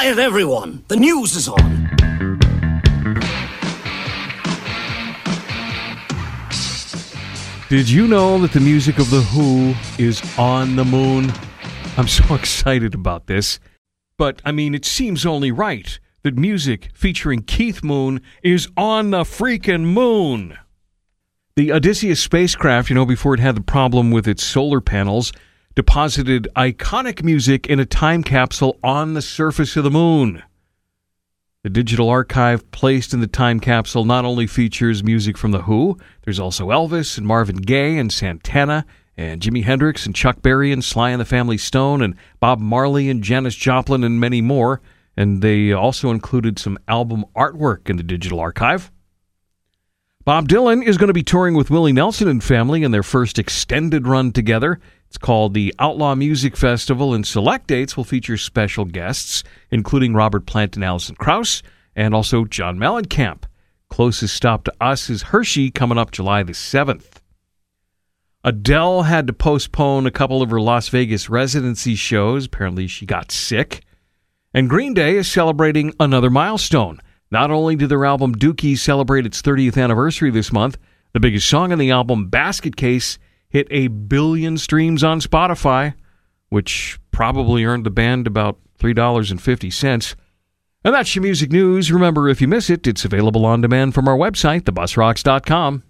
Quiet, everyone! The news is on! Did you know that the music of The Who is on the moon? I'm so excited about this. But, I mean, it seems only right that music featuring Keith Moon is on the freaking moon. The Odysseus spacecraft, you know, before it had the problem with its solar panels, deposited iconic music in a time capsule on the surface of the moon. The digital archive placed in the time capsule not only features music from The Who, there's also Elvis and Marvin Gaye and Santana and Jimi Hendrix and Chuck Berry and Sly and the Family Stone and Bob Marley and Janis Joplin and many more. And they also included some album artwork in the digital archive. Bob Dylan is going to be touring with Willie Nelson and family in their first extended run together. It's called the Outlaw Music Festival, and select dates will feature special guests, including Robert Plant and Alison Krauss, and also John Mellencamp. Closest stop to us is Hershey, coming up July the 7th. Adele had to postpone a couple of her Las Vegas residency shows. Apparently, she got sick. And Green Day is celebrating another milestone. Not only did their album Dookie celebrate its 30th anniversary this month, the biggest song on the album, Basket Case, hit a billion streams on Spotify, which probably earned the band about $3.50. And that's your music news. Remember, if you miss it, it's available on demand from our website, thebusrocks.com.